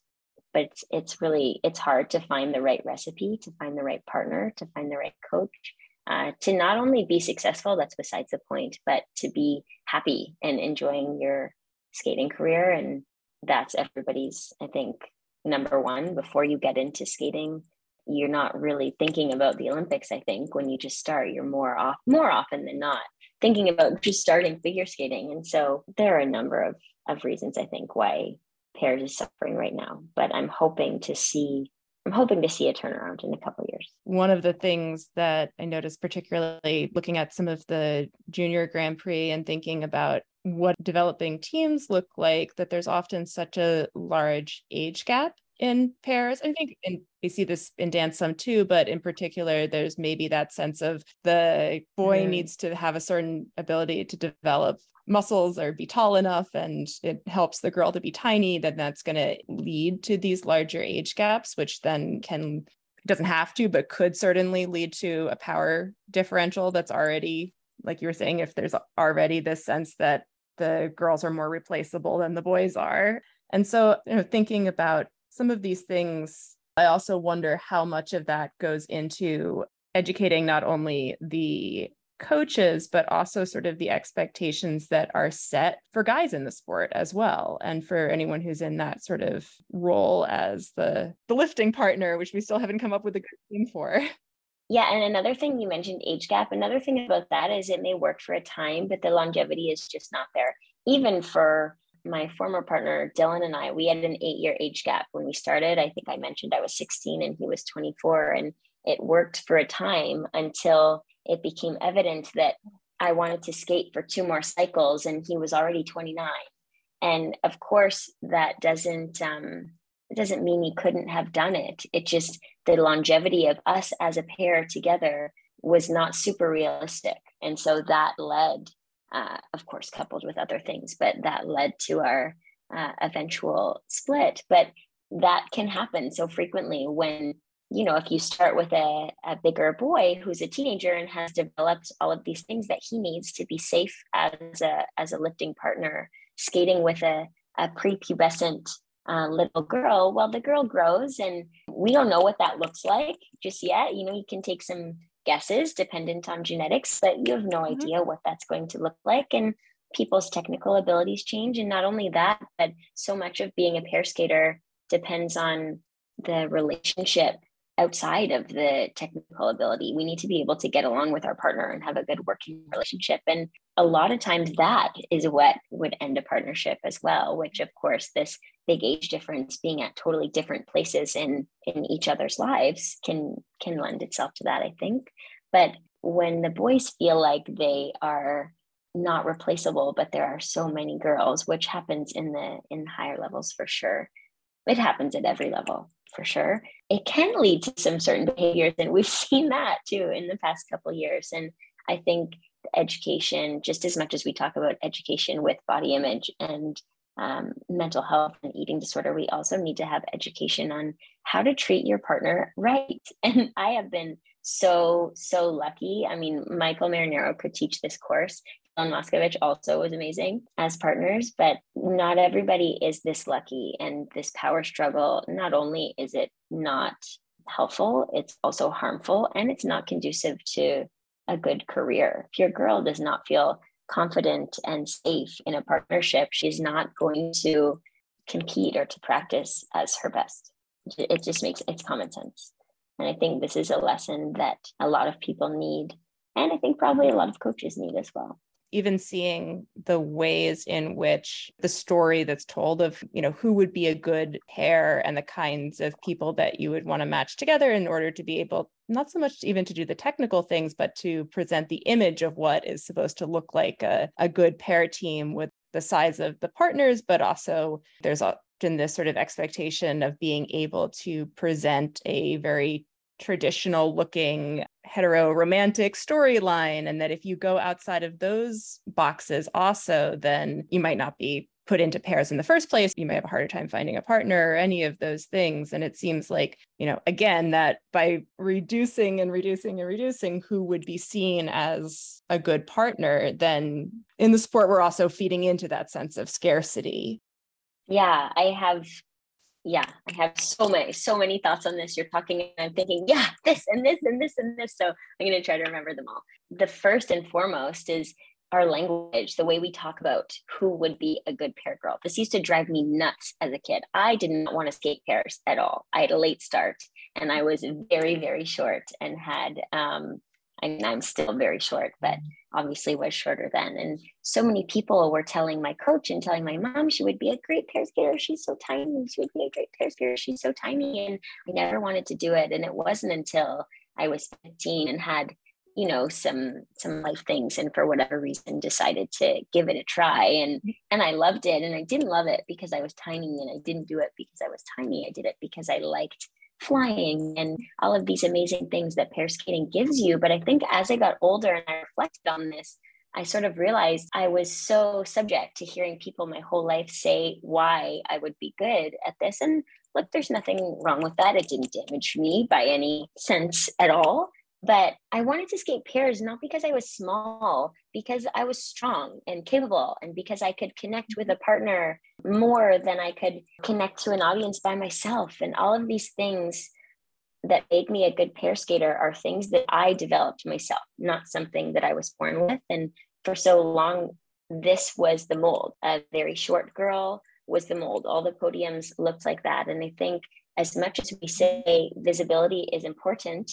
but it's, it's really, it's hard to find the right recipe, to find the right partner, to find the right coach. Uh, to not only be successful, that's besides the point, but to be happy and enjoying your skating career. And that's everybody's, I think, number one before you get into skating you're not really thinking about the olympics i think when you just start you're more off more often than not thinking about just starting figure skating and so there are a number of of reasons i think why pairs is suffering right now but i'm hoping to see I'm hoping to see a turnaround in a couple years. One of the things that I noticed, particularly looking at some of the junior Grand Prix and thinking about what developing teams look like, that there's often such a large age gap in pairs. I think and we see this in dance some too, but in particular, there's maybe that sense of the boy mm. needs to have a certain ability to develop muscles or be tall enough and it helps the girl to be tiny then that's going to lead to these larger age gaps which then can doesn't have to but could certainly lead to a power differential that's already like you were saying if there's already this sense that the girls are more replaceable than the boys are and so you know thinking about some of these things i also wonder how much of that goes into educating not only the coaches, but also sort of the expectations that are set for guys in the sport as well. And for anyone who's in that sort of role as the, the lifting partner, which we still haven't come up with a good name for. Yeah, and another thing you mentioned age gap. Another thing about that is it may work for a time, but the longevity is just not there. Even for my former partner, Dylan and I, we had an eight year age gap when we started. I think I mentioned I was 16 and he was 24. And it worked for a time until it became evident that I wanted to skate for two more cycles and he was already 29. And of course, that doesn't um, it doesn't mean he couldn't have done it. It just the longevity of us as a pair together was not super realistic, and so that led, uh, of course, coupled with other things, but that led to our uh, eventual split. But that can happen so frequently when you know, if you start with a, a bigger boy who's a teenager and has developed all of these things that he needs to be safe as a as a lifting partner, skating with a, a prepubescent uh, little girl, well, the girl grows and we don't know what that looks like just yet. You know, you can take some guesses dependent on genetics, but you have no mm-hmm. idea what that's going to look like. And people's technical abilities change. And not only that, but so much of being a pair skater depends on the relationship outside of the technical ability. We need to be able to get along with our partner and have a good working relationship. And a lot of times that is what would end a partnership as well, which of course this big age difference being at totally different places in in each other's lives can can lend itself to that, I think. But when the boys feel like they are not replaceable, but there are so many girls, which happens in the in higher levels for sure. It happens at every level for sure. It can lead to some certain behaviors, and we've seen that too in the past couple years. And I think education, just as much as we talk about education with body image and um, mental health and eating disorder, we also need to have education on how to treat your partner right. And I have been so, so lucky. I mean, Michael Marinaro could teach this course. Dylan Moscovitch also was amazing as partners, but not everybody is this lucky. And this power struggle, not only is it not helpful, it's also harmful and it's not conducive to a good career. If your girl does not feel confident and safe in a partnership, she's not going to compete or to practice as her best. It just makes it's common sense. And I think this is a lesson that a lot of people need. And I think probably a lot of coaches need as well even seeing the ways in which the story that's told of you know who would be a good pair and the kinds of people that you would want to match together in order to be able not so much even to do the technical things but to present the image of what is supposed to look like a, a good pair team with the size of the partners but also there's often this sort of expectation of being able to present a very traditional looking hetero romantic storyline and that if you go outside of those boxes also then you might not be put into pairs in the first place. You may have a harder time finding a partner or any of those things. And it seems like you know again that by reducing and reducing and reducing who would be seen as a good partner then in the sport we're also feeding into that sense of scarcity. Yeah i have yeah, I have so many, so many thoughts on this. You're talking, and I'm thinking, yeah, this and this and this and this. So I'm going to try to remember them all. The first and foremost is our language, the way we talk about who would be a good pair girl. This used to drive me nuts as a kid. I did not want to skate pairs at all. I had a late start and I was very, very short and had um, I mean, I'm still very short, but mm-hmm. obviously was shorter then. And so many people were telling my coach and telling my mom she would be a great pair skater. She's so tiny. She would be a great pair skater. She's so tiny. And I never wanted to do it. And it wasn't until I was 15 and had, you know, some some life things and for whatever reason decided to give it a try. And mm-hmm. and I loved it. And I didn't love it because I was tiny and I didn't do it because I was tiny. I did it because I liked flying and all of these amazing things that pair skating gives you. But I think as I got older and I reflected on this, I sort of realized I was so subject to hearing people my whole life say why I would be good at this. And look, there's nothing wrong with that. It didn't damage me by any sense at all. But I wanted to skate pairs not because I was small, because I was strong and capable, and because I could connect with mm-hmm. a partner more than I could connect to an audience by myself. And all of these things that made me a good pair skater are things that I developed myself, not something that I was born with. And for so long, this was the mold. A very short girl was the mold. All the podiums looked like that. And I think as much as we say visibility is important,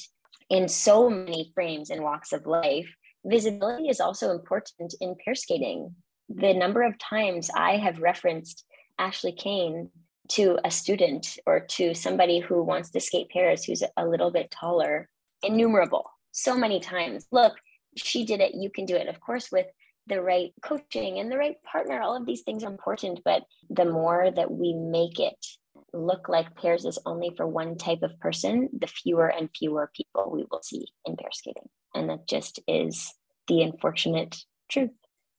in so many frames and walks of life, visibility is also important in pair skating. The number of times I have referenced Ashley Cain to a student or to somebody who wants to skate pairs who's a little bit taller, innumerable, so many times. Look, she did it, you can do it. Of course, with the right coaching and the right partner, all of these things are important, but the more that we make it look like pairs is only for one type of person, the fewer and fewer people we will see in pair skating. And that just is the unfortunate truth.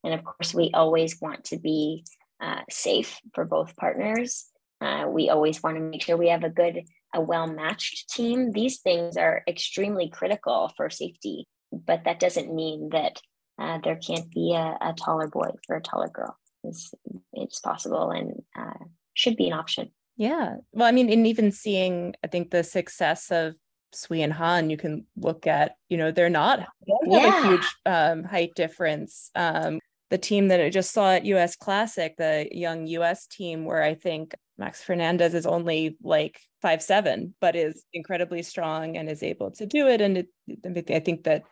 And of course, we always want to be uh, safe for both partners. Uh, we always want to make sure we have a good, a well matched team. These things are extremely critical for safety, but that doesn't mean that uh, there can't be a, a, taller boy or a taller girl. It's, it's possible and uh, should be an option. Yeah. Well, I mean, and even seeing, I think the success of Sui and Han, you can look at, you know, they're not they yeah. have a huge um, height difference. Um, the team that I just saw at US Classic, the young US team, where I think Max Fernandez is only like five seven, but is incredibly strong and is able to do it. And it, I think that,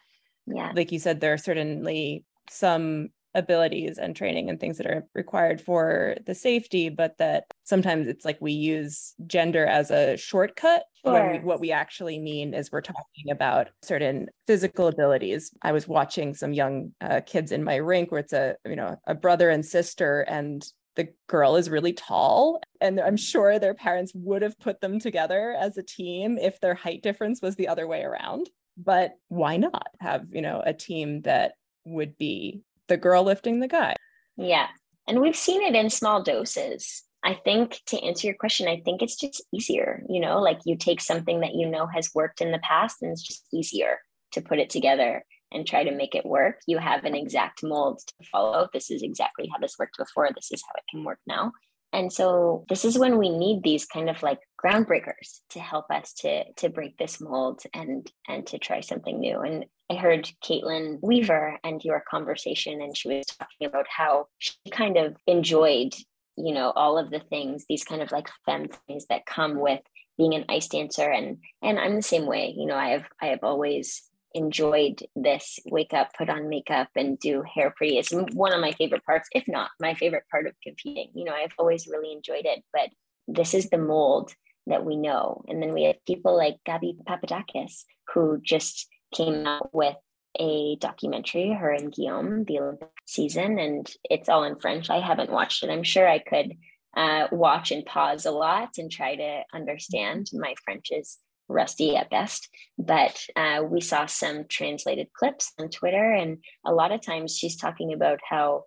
yeah, like you said, there are certainly some abilities and training and things that are required for the safety, but that sometimes it's like we use gender as a shortcut sure. we, what we actually mean is we're talking about certain physical abilities. I was watching some young uh, kids in my rink where it's a you know a brother and sister and the girl is really tall and i'm sure their parents would have put them together as a team if their height difference was the other way around but why not have you know a team that would be the girl lifting the guy. Yeah. And we've seen it in small doses. I think to answer your question, I think it's just easier, you know, like you take something that you know has worked in the past and it's just easier to put it together and try to make it work. You have an exact mold to follow. This is exactly how this worked before. This is how it can work now. And so this is when we need these kind of like groundbreakers to help us to to break this mold and and to try something new. And I heard Kaitlyn Weaver and your conversation, and she was talking about how she kind of enjoyed, you know, all of the things, these kind of like fem things that come with being an ice dancer. And and I'm the same way. You know, I have I have always enjoyed this wake up put on makeup and do hair pretty it's one of my favorite parts if not my favorite part of competing you know i've always really enjoyed it but this is the mold that we know and then we have people like gabi papadakis who just came out with a documentary her and guillaume the olympic season and it's all in french i haven't watched it i'm sure i could uh, watch and pause a lot and try to understand my french is rusty at best. But uh, we saw some translated clips on Twitter, and a lot of times she's talking about how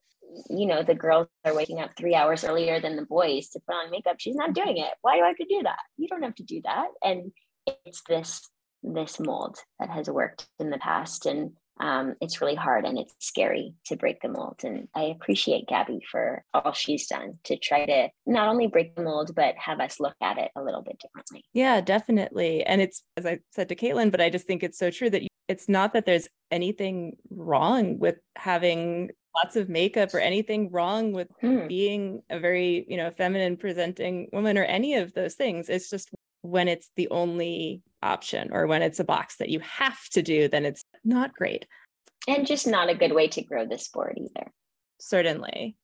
you know the girls are waking up three hours earlier than the boys to put on makeup. She's not doing it. Why do I have to do that? You don't have to do that. And it's this this mold that has worked in the past, and um, it's really hard and it's scary to break the mold. And I appreciate Gabi for all she's done to try to not only break the mold, but have us look at it a little bit differently. Yeah, definitely. And it's, as I said to Kaitlyn, but I just think it's so true that you, it's not that there's anything wrong with having lots of makeup or anything wrong with hmm. being a very, you know, feminine presenting woman or any of those things. It's just when it's the only option or when it's a box that you have to do, then it's not great. And just not a good way to grow the sport either. Certainly.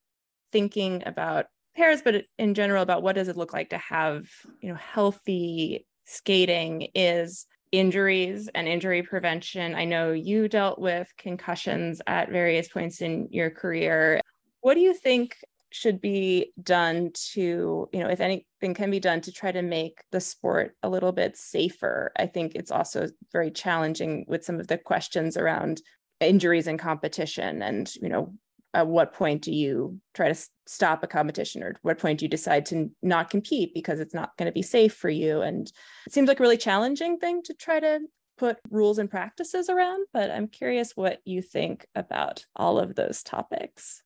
Thinking about pairs, but in general about what does it look like to have, you know, healthy skating is injuries and injury prevention. I know you dealt with concussions at various points in your career. What do you think should be done to, you know, if anything can be done to try to make the sport a little bit safer. I think it's also very challenging with some of the questions around injuries in competition and, you know, at what point do you try to stop a competition or what point do you decide to not compete because it's not going to be safe for you and it seems like a really challenging thing to try to put rules and practices around but i'm curious what you think about all of those topics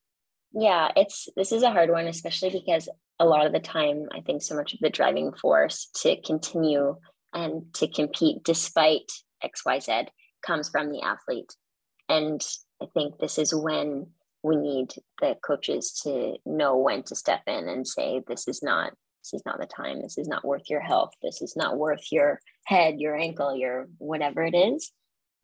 yeah, it's this is a hard one, especially because a lot of the time, I think so much of the driving force to continue and to compete despite XYZ comes from the athlete. And I think this is when we need the coaches to know when to step in and say, this is not this is not the time. This is not worth your health. This is not worth your head your ankle your whatever it is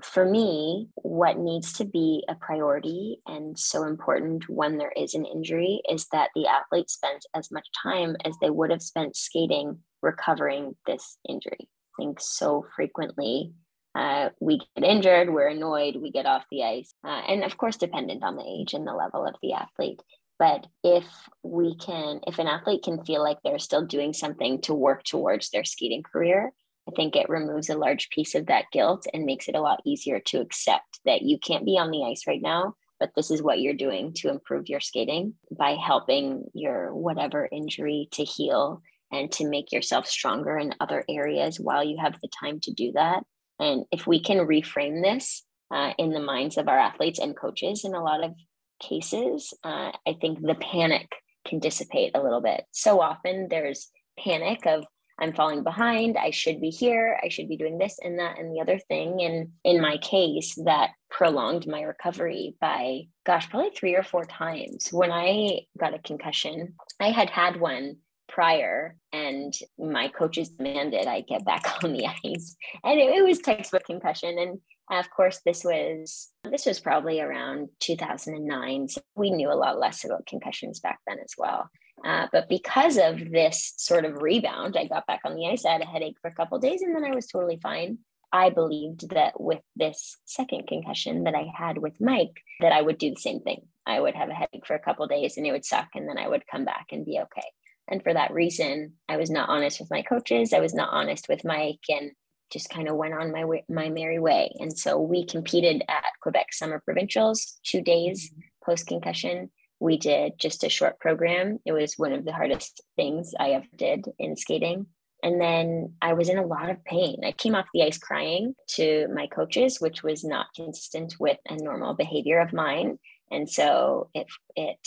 for me, what needs to be a priority and so important when there is an injury is that the athlete spends as much time as they would have spent skating recovering this injury. I think so frequently uh, we get injured, we're annoyed, we get off the ice, uh, and of course, dependent on the age and the level of the athlete. But if we can, if an athlete can feel like they're still doing something to work towards their skating career, I think it removes a large piece of that guilt and makes it a lot easier to accept that you can't be on the ice right now, but this is what you're doing to improve your skating by helping your whatever injury to heal and to make yourself stronger in other areas while you have the time to do that. And if we can reframe this uh, in the minds of our athletes and coaches in a lot of cases, uh, I think the panic can dissipate a little bit. So often there's panic of, I'm falling behind. I should be here. I should be doing this and that and the other thing. And in my case, that prolonged my recovery by, gosh, probably three or four times. When I got a concussion, I had had one prior and my coaches demanded I get back on the ice. And it, it was textbook concussion. And of course, this was this was probably around 2009. So we knew a lot less about concussions back then as well. Uh, but because of this sort of rebound, I got back on the ice. I had a headache for a couple days, and then I was totally fine. I believed that with this second concussion that I had with Mike, that I would do the same thing. I would have a headache for a couple days, and it would suck, and then I would come back and be okay. And for that reason, I was not honest with my coaches. I was not honest with Mike, and just kind of went on my way, my merry way. And so we competed at Quebec Summer Provincials two days mm-hmm. post concussion we did just a short program. It was one of the hardest things I ever did in skating. And then I was in a lot of pain. I came off the ice crying to my coaches, which was not consistent with a normal behavior of mine. And so it, it,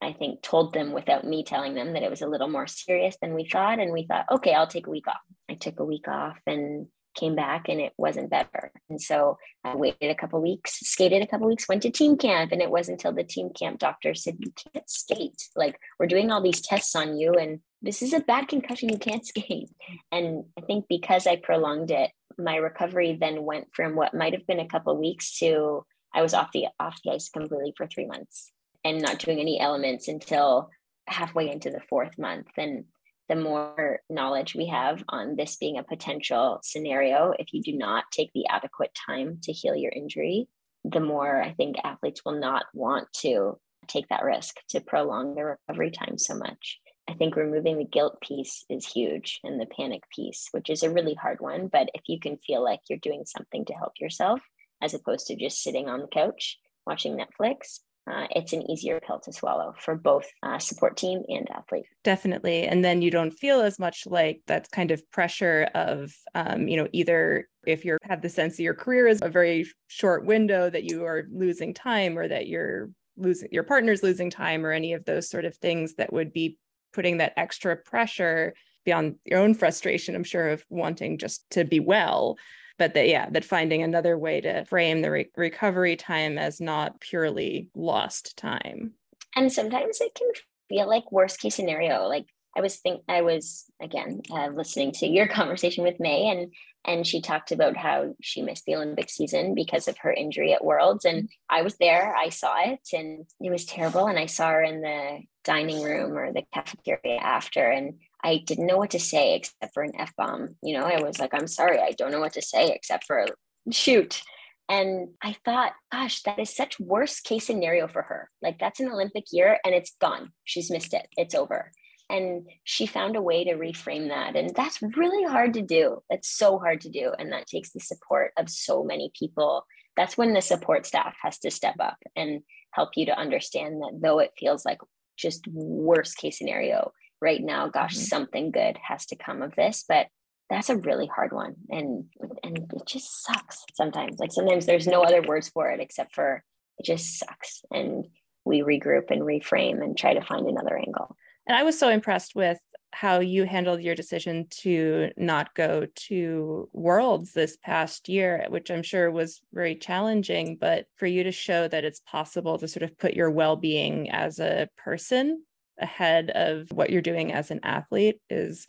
I think, told them without me telling them that it was a little more serious than we thought. And we thought, okay, I'll take a week off. I took a week off and came back and it wasn't better. And so I waited a couple weeks, skated a couple weeks, went to team camp. And it wasn't until the team camp doctor said, You can't skate. Like, we're doing all these tests on you, and this is a bad concussion. You can't skate. And I think because I prolonged it, my recovery then went from what might have been a couple weeks to I was off the off the ice completely for three months and not doing any elements until halfway into the fourth month. And the more knowledge we have on this being a potential scenario, if you do not take the adequate time to heal your injury, the more I think athletes will not want to take that risk to prolong their recovery time so much. I think removing the guilt piece is huge and the panic piece, which is a really hard one. But if you can feel like you're doing something to help yourself, as opposed to just sitting on the couch watching Netflix, uh, it's an easier pill to swallow for both uh, support team and athlete. Definitely. And then you don't feel as much like that kind of pressure of, um, you know, either if you have the sense that your career is a very short window that you are losing time or that you're losing your partner's losing time or any of those sort of things that would be putting that extra pressure beyond your own frustration, I'm sure, of wanting just to be well but that yeah that finding another way to frame the re- recovery time as not purely lost time. And sometimes it can feel like worst case scenario like i was think i was again uh, listening to your conversation with may and and she talked about how she missed the olympic season because of her injury at worlds and i was there i saw it and it was terrible and i saw her in the dining room or the cafeteria after and I didn't know what to say except for an F bomb. You know, I was like, I'm sorry, I don't know what to say except for shoot. And I thought, gosh, that is such worst case scenario for her. Like that's an Olympic year and it's gone. She's missed it. It's over. And she found a way to reframe that. And that's really hard to do. That's so hard to do. And that takes the support of so many people. That's when the support staff has to step up and help you to understand that though it feels like just worst case scenario, right now gosh mm-hmm. something good has to come of this but that's a really hard one. And and it just sucks sometimes. Like sometimes there's no other words for it except for it just sucks. And we regroup and reframe and try to find another angle. And i was so impressed with how you handled your decision to not go to worlds this past year which i'm sure was very challenging but for you to show that it's possible to sort of put your well-being as a person ahead of what you're doing as an athlete is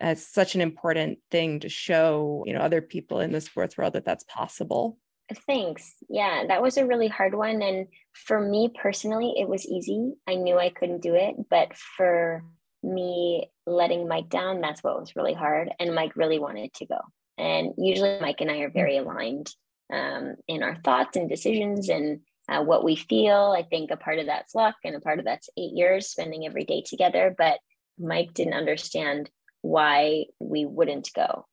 as such an important thing to show you know other people in the sports world that that's possible. Thanks. Yeah that was a really hard one. And for me personally it was easy. I knew i couldn't do it but for me letting mike down that's what was really hard. And mike really wanted to go. And usually mike and i are very aligned um, in our thoughts and decisions and uh, what we feel. I think a part of that's luck and a part of that's eight years spending every day together. But Mike didn't understand why we wouldn't go.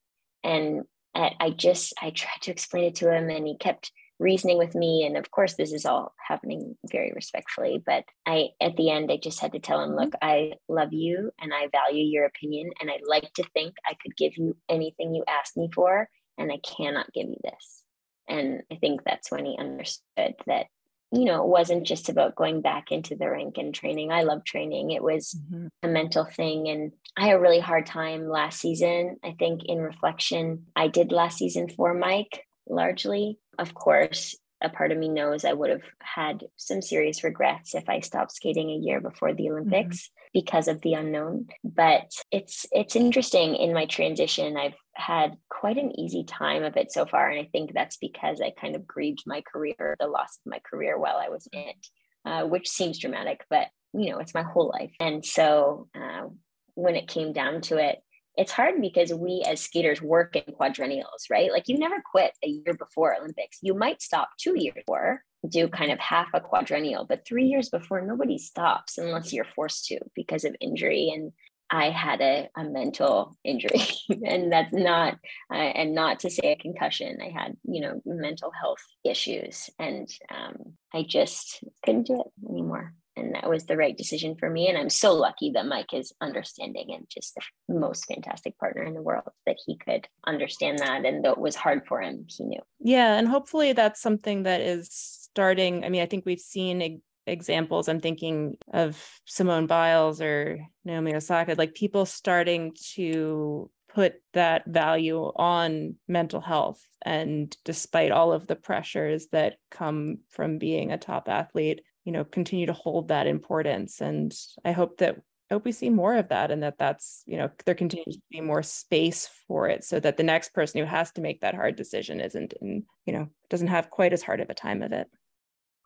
And I just, I tried to explain it to him and he kept reasoning with me. And of course, this is all happening very respectfully. But I, at the end, I just had to tell him, look, I love you and I value your opinion. And I'd like to think I could give you anything you asked me for. And I cannot give you this. And I think that's when he understood that you know, it wasn't just about going back into the rink and training. I love training. It was mm-hmm. a mental thing. And I had a really hard time last season. I think in reflection, I did last season for Mike largely. Of course, a part of me knows I would have had some serious regrets if I stopped skating a year before the mm-hmm. Olympics mm-hmm. because of the unknown. But it's it's interesting in my transition. I've had quite an easy time of it so far, and I think that's because I kind of grieved my career, the loss of my career while I was in it, uh, which seems dramatic, but you know it's my whole life. And so uh, when it came down to it, it's hard because we as skaters work in quadrennials, right? Like you never quit a year before Olympics. You might stop two years before, do kind of half a quadrennial, but three years before, nobody stops unless you're forced to because of injury. And I had a, a mental injury, and that's not, uh, and not to say a concussion. I had, you know, mental health issues, and um, I just couldn't do it anymore and that was the right decision for me and i'm so lucky that mike is understanding and just the most fantastic partner in the world that he could understand that and though it was hard for him he knew yeah and hopefully that's something that is starting i mean i think we've seen examples. I'm thinking of simone biles or naomi osaka like people starting to put that value on mental health and despite all of the pressures that come from being a top athlete you know continue to hold that importance. And i hope that I hope we see more of that and that that's you know there continues to be more space for it so that the next person who has to make that hard decision isn't in you know doesn't have quite as hard of a time of it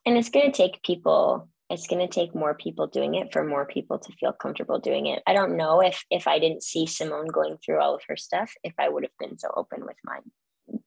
and it's going to take people it's going to take more people doing it for more people to feel comfortable doing it. I don't know if if i didn't see simone going through all of her stuff if i would have been so open with mine.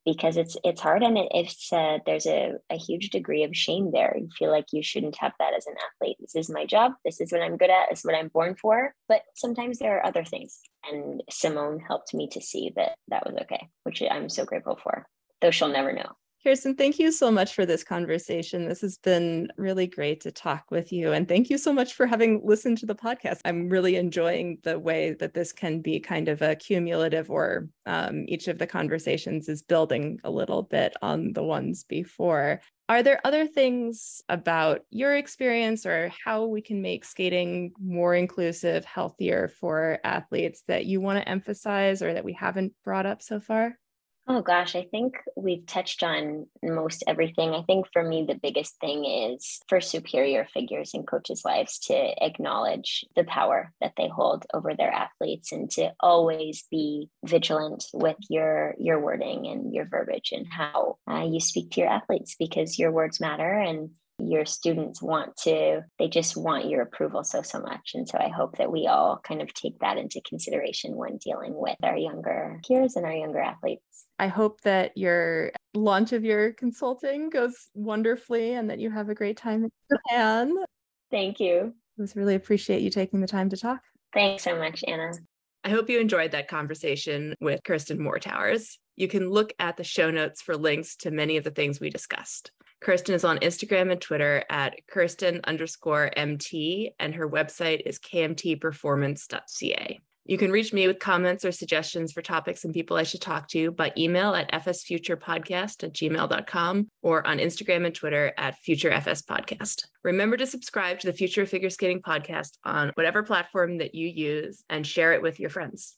Because it's it's hard and it, it's uh, there's a, a huge degree of shame there. You feel like you shouldn't have that as an athlete. This is my job. This is what i'm good at. This is what i'm born for. But sometimes there are other things. And simone helped me to see that that was okay which i'm so grateful for though she'll never know Kirsten, thank you so much for this conversation. This has been really great to talk with you. And thank you so much for having listened to the podcast. I'm really enjoying the way that this can be kind of a cumulative, or um, each of the conversations is building a little bit on the ones before. Are there other things about your experience or how we can make skating more inclusive, healthier for athletes that you want to emphasize or that we haven't brought up so far? Oh gosh, I think we've touched on most everything. I think for me, the biggest thing is for superior figures in coaches' lives to acknowledge the power that they hold over their athletes and to always be vigilant with your your wording and your verbiage and how uh, you speak to your athletes because your words matter and your students want to they just want your approval so so much. And so i hope that we all kind of take that into consideration when dealing with our younger peers and our younger athletes. I hope that your launch of your consulting goes wonderfully and that you have a great time in japan thank you. I was really appreciate you taking the time to talk. Thanks so much anna. I hope you enjoyed that conversation with Kirsten Moore-Towers. You can look at the show notes for links to many of the things we discussed. Kirsten is on Instagram and Twitter at Kirsten underscore MT, and her website is kmtperformance.ca. You can reach me with comments or suggestions for topics and people I should talk to by email at fsfuturepodcast at gmail.com or on Instagram and Twitter at futurefspodcast. Remember to subscribe to the Future Figure Skating podcast on whatever platform that you use and share it with your friends.